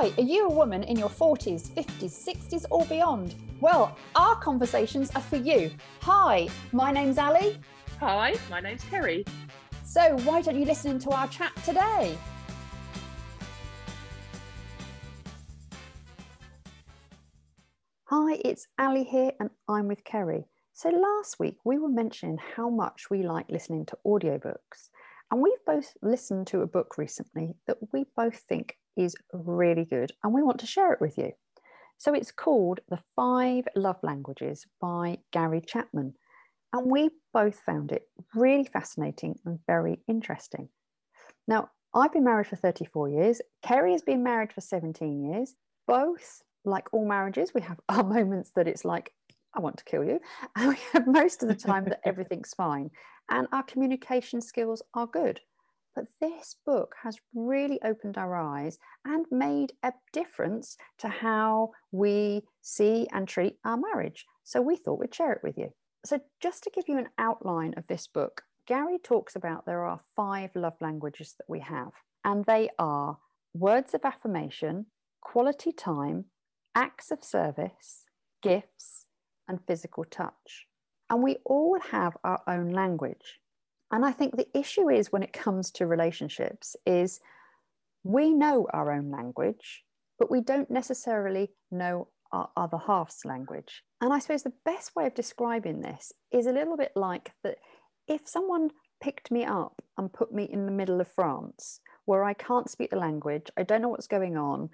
Hi, are you a woman in your 40s, 50s, 60s, or beyond? Well, our conversations are for you. Hi, my name's Ali. Hi, my name's Kerry. So, why don't you listen to our chat today? Hi, it's Ali here, and I'm with Kerry. So, last week we were mentioning how much we like listening to audiobooks. And we've both listened to a book recently that we both think is really good and we want to share it with you. So it's called The Five Love Languages by Gary Chapman. And we both found it really fascinating and very interesting. Now, I've been married for 34 years. Kerry has been married for 17 years. Both, like all marriages, we have our moments that it's like, I want to kill you. And we have most of the time that everything's fine and our communication skills are good. But this book has really opened our eyes and made a difference to how we see and treat our marriage. So we thought we'd share it with you. So, just to give you an outline of this book, Gary talks about there are five love languages that we have, and they are words of affirmation, quality time, acts of service, gifts, and physical touch. And we all have our own language. And I think the issue is when it comes to relationships is we know our own language, but we don't necessarily know our other half's language. And I suppose the best way of describing this is a little bit like that if someone picked me up and put me in the middle of France where I can't speak the language, I don't know what's going on,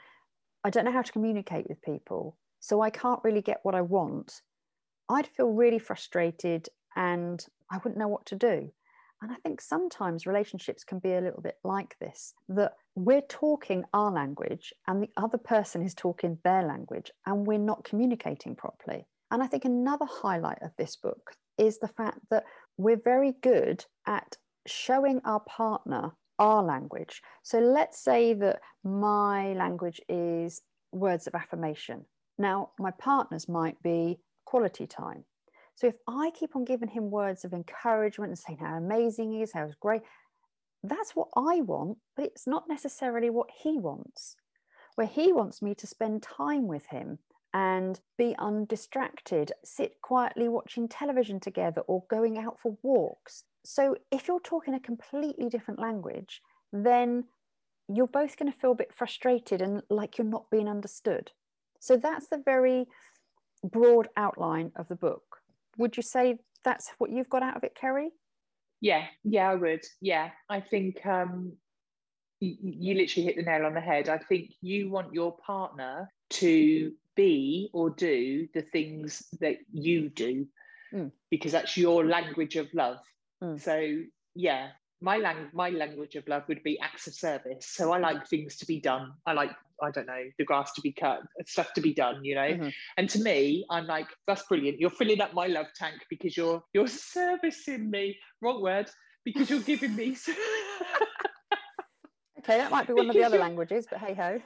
I don't know how to communicate with people, so I can't really get what I want, I'd feel really frustrated and I wouldn't know what to do. And I think sometimes relationships can be a little bit like this that we're talking our language and the other person is talking their language and we're not communicating properly. And I think another highlight of this book is the fact that we're very good at showing our partner our language. So let's say that my language is words of affirmation. Now, my partner's might be quality time. So if I keep on giving him words of encouragement and saying how amazing he is, how great, that's what I want, but it's not necessarily what he wants. Where he wants me to spend time with him and be undistracted, sit quietly watching television together or going out for walks. So if you're talking a completely different language, then you're both going to feel a bit frustrated and like you're not being understood. So that's the very broad outline of the book. Would you say that's what you've got out of it, Kerry? Yeah, yeah, I would. Yeah, I think um, you, you literally hit the nail on the head. I think you want your partner to be or do the things that you do mm. because that's your language of love. Mm. So, yeah, my lang- my language of love would be acts of service. So I like things to be done. I like I don't know the grass to be cut, stuff to be done. You know, mm-hmm. and to me, I'm like that's brilliant. You're filling up my love tank because you're you're servicing me. Wrong word because you're giving me. okay, that might be one of the other languages, but hey ho.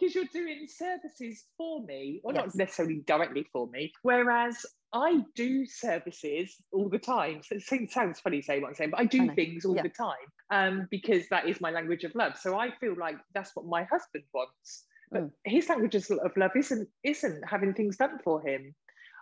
Because you're doing services for me, or yes. not necessarily directly for me. Whereas I do services all the time. So it sounds funny saying what I'm saying, but I do I things all yeah. the time um, because that is my language of love. So I feel like that's what my husband wants. But mm. his language of love isn't isn't having things done for him.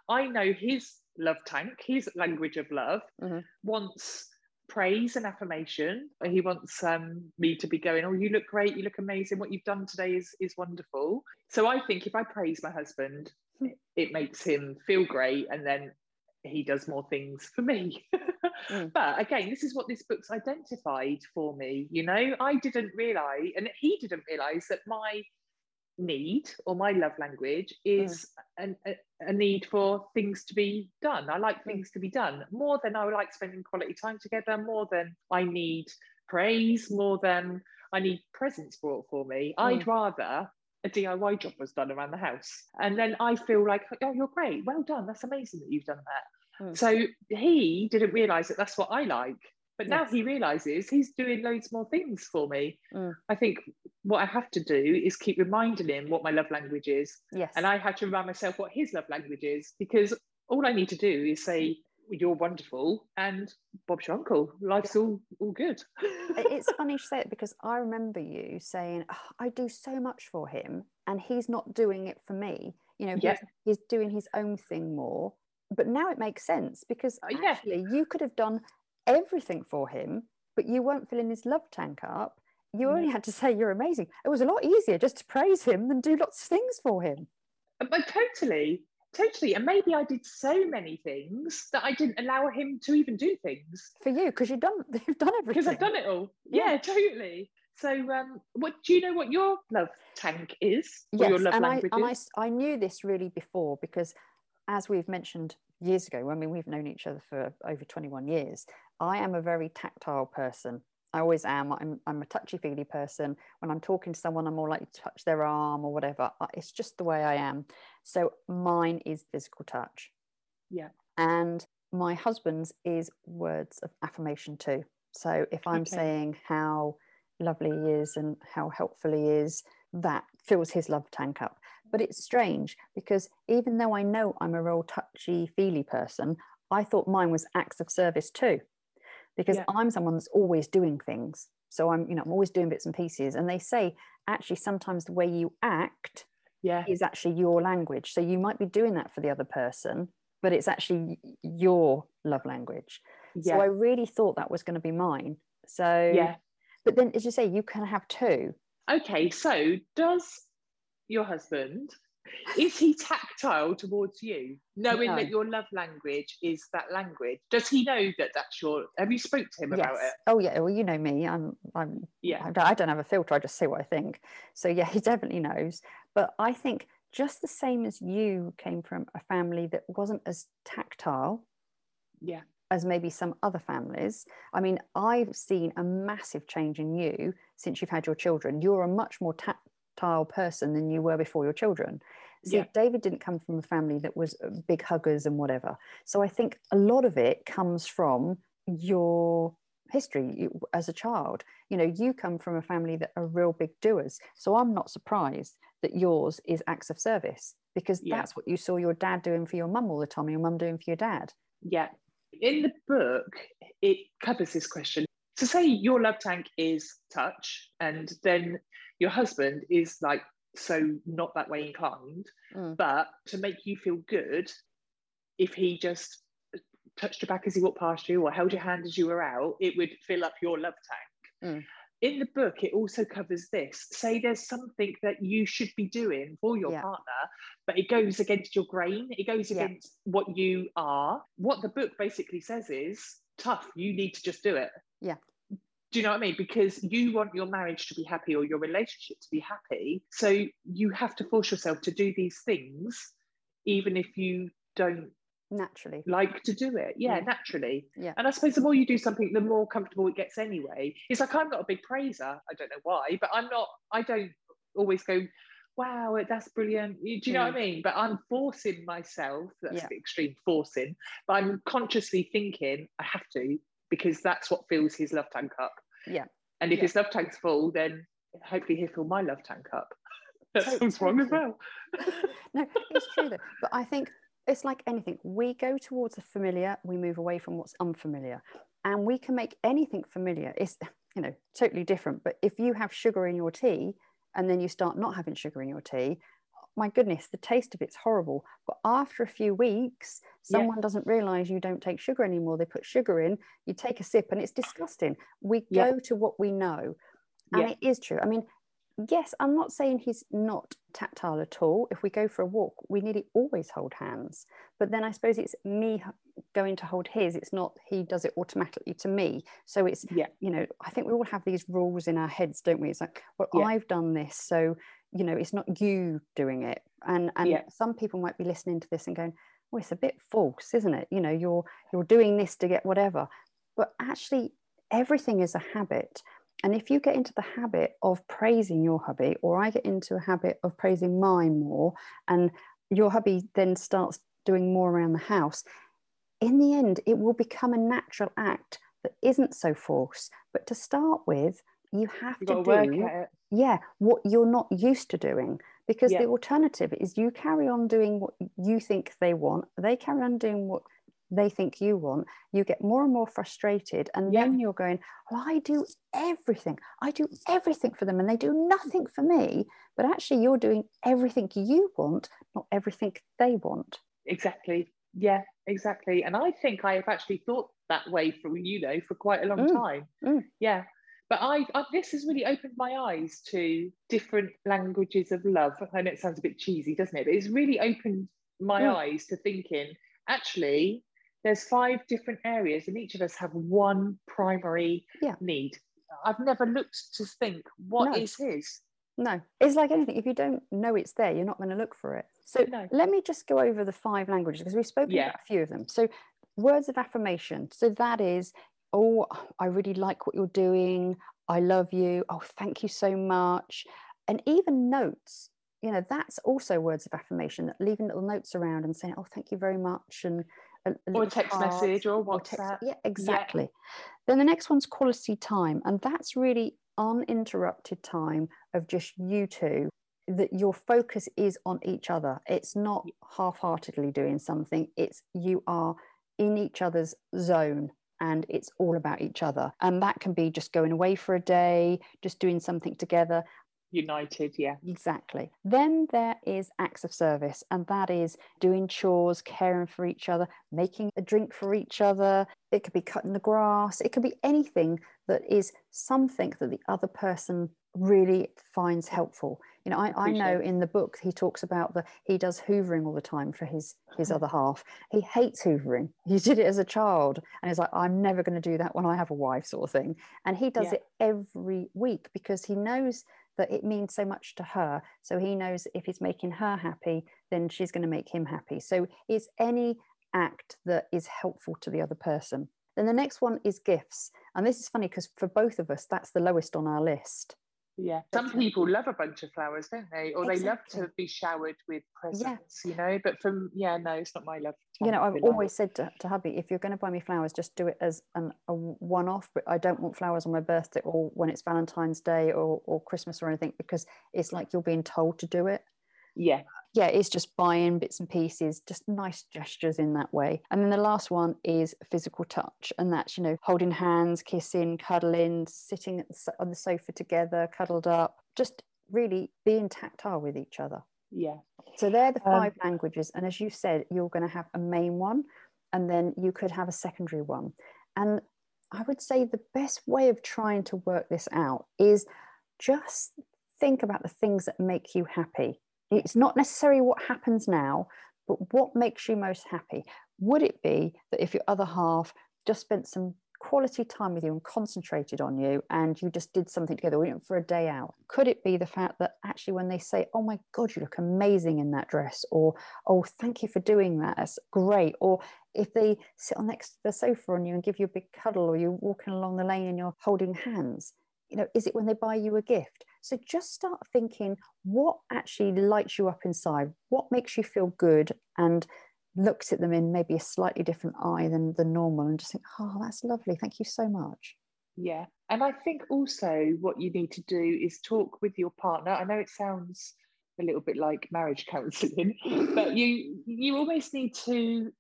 I know his love tank, his language of love mm-hmm. wants praise and affirmation. He wants um, me to be going, "Oh, you look great. You look amazing. What you've done today is is wonderful." So I think if I praise my husband, it makes him feel great and then he does more things for me. mm. But again, this is what this book's identified for me. You know, I didn't realize, and he didn't realize that my need or my love language is mm. an, a, a, need for things to be done. I like mm. things to be done more than I like spending quality time together, more than I need praise, more than I need presents brought for me. Mm. I'd rather a DIY job was done around the house. And then I feel like, oh, you're great. Well done. That's amazing that you've done that. Mm. So he didn't realize that that's what I like. But now he realizes he's doing loads more things for me. Mm. I think what I have to do is keep reminding him what my love language is. Yes. And I have to remind myself what his love language is because all I need to do is say, you're wonderful and Bob's your uncle. Life's all all good. it's funny you say it because I remember you saying, oh, I do so much for him and he's not doing it for me. You know, yeah. he's, he's doing his own thing more. But now it makes sense because uh, yeah. actually you could have done everything for him, but you weren't filling his love tank up. You only had to say you're amazing. It was a lot easier just to praise him than do lots of things for him. But totally, totally. And maybe I did so many things that I didn't allow him to even do things for you because you've done you've done everything. Because I've done it all. Yeah, yeah totally. So, um, what do you know? What your love tank is? Yes, your love and, I, and I, I knew this really before because, as we've mentioned years ago, I mean, we've known each other for over 21 years. I am a very tactile person. I always am. I'm, I'm a touchy feely person. When I'm talking to someone, I'm more likely to touch their arm or whatever. It's just the way I am. So mine is physical touch. Yeah. And my husband's is words of affirmation too. So if I'm okay. saying how lovely he is and how helpful he is, that fills his love tank up. But it's strange because even though I know I'm a real touchy feely person, I thought mine was acts of service too because yeah. I'm someone that's always doing things. So I'm, you know, I'm always doing bits and pieces. And they say actually sometimes the way you act yeah. is actually your language. So you might be doing that for the other person, but it's actually your love language. Yeah. So I really thought that was going to be mine. So yeah. But then as you say, you can have two. Okay, so does your husband is he tactile towards you, knowing no. that your love language is that language? Does he know that that's your? Have you spoke to him yes. about it? Oh yeah. Well, you know me. I'm. I'm. Yeah. I don't have a filter. I just say what I think. So yeah, he definitely knows. But I think just the same as you came from a family that wasn't as tactile. Yeah. As maybe some other families. I mean, I've seen a massive change in you since you've had your children. You're a much more tactile tactile person than you were before your children. See, yeah. David didn't come from a family that was uh, big huggers and whatever. So I think a lot of it comes from your history as a child. You know, you come from a family that are real big doers. So I'm not surprised that yours is acts of service because yeah. that's what you saw your dad doing for your mum all the time, and your mum doing for your dad. Yeah. In the book, it covers this question. So, say your love tank is touch, and then your husband is like so not that way inclined mm. but to make you feel good if he just touched your back as he walked past you or held your hand as you were out it would fill up your love tank mm. in the book it also covers this say there's something that you should be doing for your yeah. partner but it goes against your grain it goes against yeah. what you are what the book basically says is tough you need to just do it yeah do you know what I mean? Because you want your marriage to be happy or your relationship to be happy. So you have to force yourself to do these things, even if you don't naturally like to do it. Yeah, yeah, naturally. Yeah. And I suppose the more you do something, the more comfortable it gets anyway. It's like I'm not a big praiser. I don't know why, but I'm not, I don't always go, wow, that's brilliant. Do you know mm. what I mm. mean? But I'm forcing myself, that's yeah. extreme forcing, but I'm consciously thinking I have to because that's what fills his love tank up. Yeah. And if yeah. his love tank's full, then hopefully he'll fill my love tank up. That so, sounds wrong as well. no, it's true though. But I think it's like anything. We go towards the familiar, we move away from what's unfamiliar. And we can make anything familiar. It's you know, totally different. But if you have sugar in your tea and then you start not having sugar in your tea, my goodness, the taste of it's horrible. But after a few weeks, someone yeah. doesn't realize you don't take sugar anymore. They put sugar in, you take a sip, and it's disgusting. We yeah. go to what we know. And yeah. it is true. I mean, yes, I'm not saying he's not tactile at all. If we go for a walk, we nearly always hold hands. But then I suppose it's me going to hold his. It's not he does it automatically to me. So it's, yeah. you know, I think we all have these rules in our heads, don't we? It's like, well, yeah. I've done this. So you know it's not you doing it. And and yeah. some people might be listening to this and going well it's a bit false isn't it? You know you're you're doing this to get whatever. But actually everything is a habit. And if you get into the habit of praising your hubby or i get into a habit of praising mine more and your hubby then starts doing more around the house in the end it will become a natural act that isn't so forced but to start with you have you to do yeah what you're not used to doing because yeah. the alternative is you carry on doing what you think they want they carry on doing what they think you want, you get more and more frustrated. And yeah. then you're going, well, I do everything. I do everything for them and they do nothing for me. But actually, you're doing everything you want, not everything they want. Exactly. Yeah, exactly. And I think I have actually thought that way for you know for quite a long mm. time. Mm. Yeah. But I, I, this has really opened my eyes to different languages of love. I know it sounds a bit cheesy, doesn't it? But it's really opened my mm. eyes to thinking actually there's five different areas and each of us have one primary yeah. need i've never looked to think what no. is his no it's like anything if you don't know it's there you're not going to look for it so no. let me just go over the five languages because we've spoken yeah. about a few of them so words of affirmation so that is oh i really like what you're doing i love you oh thank you so much and even notes you know that's also words of affirmation that leaving little notes around and saying oh thank you very much and a, a or a text card, message or WhatsApp. Or text, yeah, exactly. Yeah. Then the next one's quality time, and that's really uninterrupted time of just you two. That your focus is on each other. It's not half-heartedly doing something. It's you are in each other's zone and it's all about each other. And that can be just going away for a day, just doing something together. United yeah. Exactly. Then there is acts of service and that is doing chores caring for each other making a drink for each other. It could be cutting the grass. It could be anything that is something that the other person really finds helpful you know I, I know in the book he talks about the he does hoovering all the time for his his other half he hates hoovering he did it as a child and he's like i'm never going to do that when i have a wife sort of thing and he does yeah. it every week because he knows that it means so much to her. So he knows if he's making her happy, then she's going to make him happy. So it's any act that is helpful to the other person. Then the next one is gifts. And this is funny because for both of us, that's the lowest on our list. Yeah. Some people love a bunch of flowers, don't they? Or exactly. they love to be showered with presents, yeah. you know. But from yeah, no, it's not my love. You know, I've always said to, to hubby, if you're going to buy me flowers, just do it as an, a one off. But I don't want flowers on my birthday or when it's Valentine's Day or, or Christmas or anything because it's like you're being told to do it. Yeah yeah, it's just buying bits and pieces, just nice gestures in that way. And then the last one is physical touch, and that's you know holding hands, kissing, cuddling, sitting on the sofa together, cuddled up, just really being tactile with each other. Yeah. So they're the um, five um, languages, and as you said, you're going to have a main one, and then you could have a secondary one. And I would say the best way of trying to work this out is just think about the things that make you happy it's not necessarily what happens now, but what makes you most happy? Would it be that if your other half just spent some quality time with you and concentrated on you and you just did something together for a day out could it be the fact that actually when they say oh my god you look amazing in that dress or oh thank you for doing that that's great or if they sit on next to the sofa on you and give you a big cuddle or you're walking along the lane and you're holding hands you know is it when they buy you a gift so just start thinking what actually lights you up inside, what makes you feel good, and looks at them in maybe a slightly different eye than the normal, and just think, oh, that's lovely. Thank you so much. Yeah. And I think also what you need to do is talk with your partner. I know it sounds a little bit like marriage counseling, but you you almost need to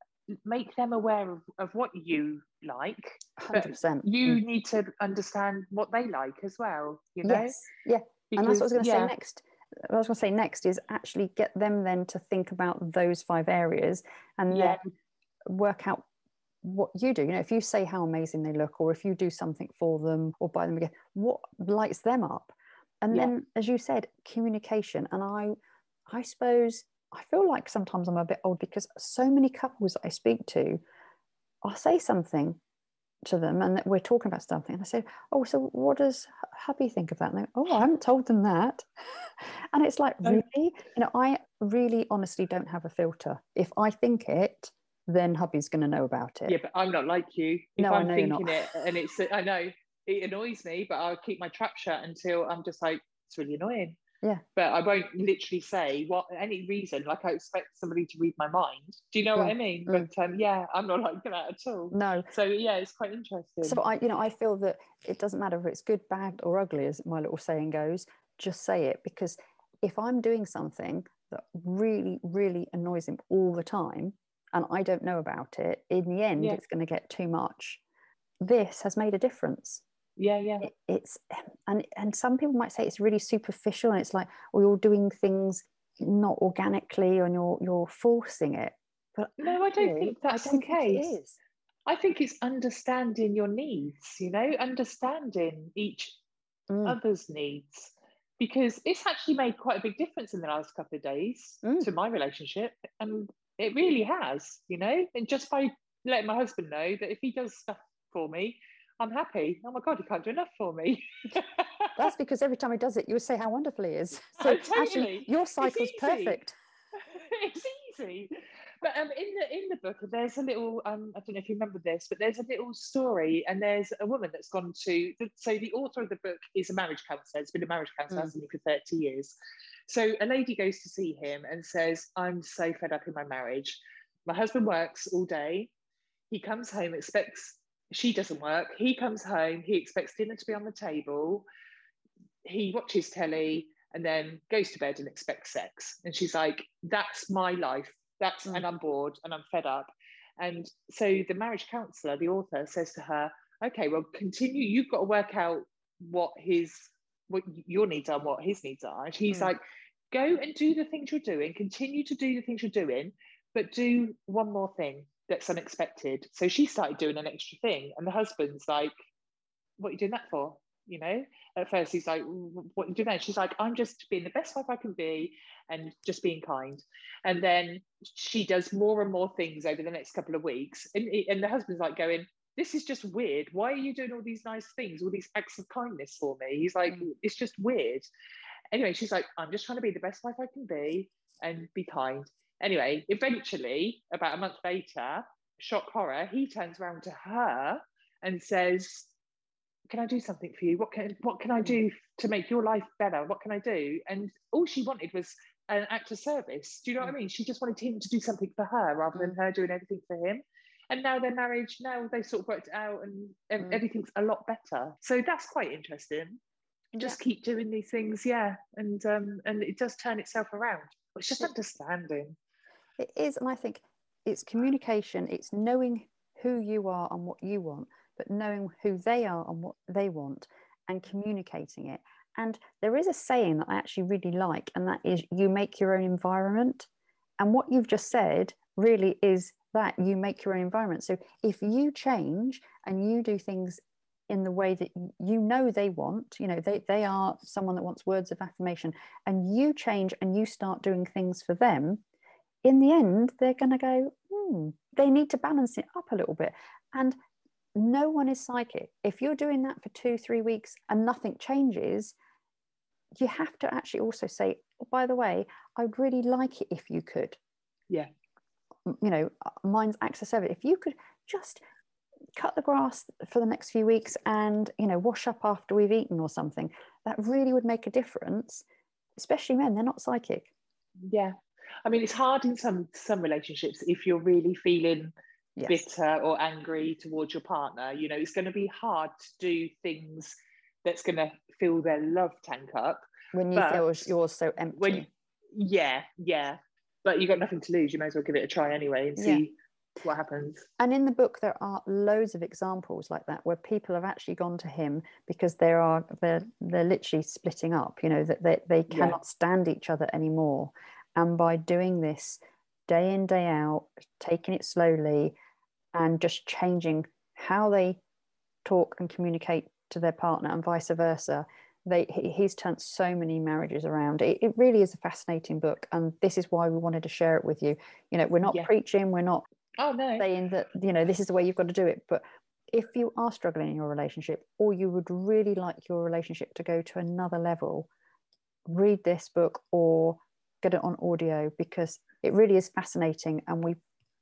make them aware of, of what you like 100% you mm. need to understand what they like as well you know yes yeah because, and that's what i was going to yeah. say next what I was going to say next is actually get them then to think about those five areas and yeah. then work out what you do. You know, if you say how amazing they look, or if you do something for them or buy them again, what lights them up? And yeah. then, as you said, communication. And I, I suppose I feel like sometimes I'm a bit old because so many couples that I speak to, I'll say something to them and we're talking about something. And I say, Oh, so what does hubby think of that? And they Oh, I haven't told them that. and it's like, oh. really? You know, I really honestly don't have a filter. If I think it, then hubby's going to know about it. Yeah, but I'm not like you. If no, I'm thinking it and it's, I know it annoys me, but I'll keep my trap shut until I'm just like, it's really annoying. Yeah. But I won't literally say what any reason. Like I expect somebody to read my mind. Do you know mm. what I mean? Mm. But um, yeah, I'm not like that at all. No. So yeah, it's quite interesting. So I, you know, I feel that it doesn't matter if it's good, bad, or ugly, as my little saying goes. Just say it because if I'm doing something that really, really annoys him all the time, and I don't know about it, in the end, yeah. it's going to get too much. This has made a difference. Yeah, yeah. It, it's and and some people might say it's really superficial, and it's like, well, you're doing things not organically, and you're you're forcing it. But no, I don't think that's don't the case. I think it's understanding your needs. You know, understanding each mm. other's needs because it's actually made quite a big difference in the last couple of days mm. to my relationship and it really has you know and just by letting my husband know that if he does stuff for me i'm happy oh my god he can't do enough for me that's because every time he does it you would say how wonderful he is so totally. actually your cycle's perfect it's easy but um, in the in the book, there's a little um, I don't know if you remember this, but there's a little story, and there's a woman that's gone to. So the author of the book is a marriage counsellor. It's been a marriage counsellor mm. for 30 years. So a lady goes to see him and says, "I'm so fed up in my marriage. My husband works all day. He comes home, expects she doesn't work. He comes home, he expects dinner to be on the table. He watches telly." And then goes to bed and expects sex. And she's like, That's my life that's mm. and I'm bored and I'm fed up. And so the marriage counselor, the author, says to her, okay, well, continue. You've got to work out what his what your needs are, what his needs are. And she's mm. like, go and do the things you're doing, continue to do the things you're doing, but do one more thing that's unexpected. So she started doing an extra thing, and the husband's like, What are you doing that for? you know at first he's like what are you doing?" that she's like i'm just being the best wife i can be and just being kind and then she does more and more things over the next couple of weeks and, and the husband's like going this is just weird why are you doing all these nice things all these acts of kindness for me he's like mm. it's just weird anyway she's like i'm just trying to be the best wife i can be and be kind anyway eventually about a month later shock horror he turns around to her and says can I do something for you? What can what can I do to make your life better? What can I do? And all she wanted was an act of service. Do you know what I mean? She just wanted him to do something for her rather than her doing everything for him. And now their marriage, now they sort of worked out and mm. everything's a lot better. So that's quite interesting. Just yeah. keep doing these things, yeah. And um, and it does turn itself around. It's just understanding. It is, and I think it's communication, it's knowing who you are and what you want but knowing who they are and what they want and communicating it. And there is a saying that I actually really like, and that is you make your own environment. And what you've just said really is that you make your own environment. So if you change and you do things in the way that you know they want, you know, they, they are someone that wants words of affirmation, and you change and you start doing things for them, in the end, they're going to go, hmm, they need to balance it up a little bit. And no one is psychic. If you're doing that for two, three weeks and nothing changes, you have to actually also say, oh, by the way, I'd really like it if you could. Yeah. You know, mine's acts of service. If you could just cut the grass for the next few weeks and, you know, wash up after we've eaten or something, that really would make a difference, especially men, they're not psychic. Yeah. I mean, it's hard in some some relationships if you're really feeling yes. bitter or angry towards your partner you know it's going to be hard to do things that's going to fill their love tank up when you feel you're so empty when yeah yeah but you've got nothing to lose you may as well give it a try anyway and see yeah. what happens and in the book there are loads of examples like that where people have actually gone to him because they are they're they're literally splitting up you know that they, they cannot yeah. stand each other anymore and by doing this day in day out taking it slowly and just changing how they talk and communicate to their partner and vice versa they he's turned so many marriages around. It, it really is a fascinating book and this is why we wanted to share it with you. You know we're not yeah. preaching we're not oh no. saying that you know this is the way you've got to do it but if you are struggling in your relationship or you would really like your relationship to go to another level read this book or get it on audio because it really is fascinating and we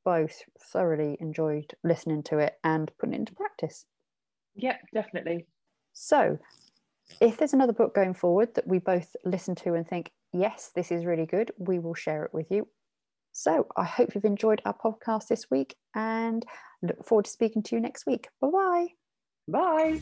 both thoroughly enjoyed listening to it and putting it into practice. Yeah, definitely. So, if there's another book going forward that we both listen to and think, yes, this is really good, we will share it with you. So, I hope you've enjoyed our podcast this week and look forward to speaking to you next week. Bye-bye. Bye.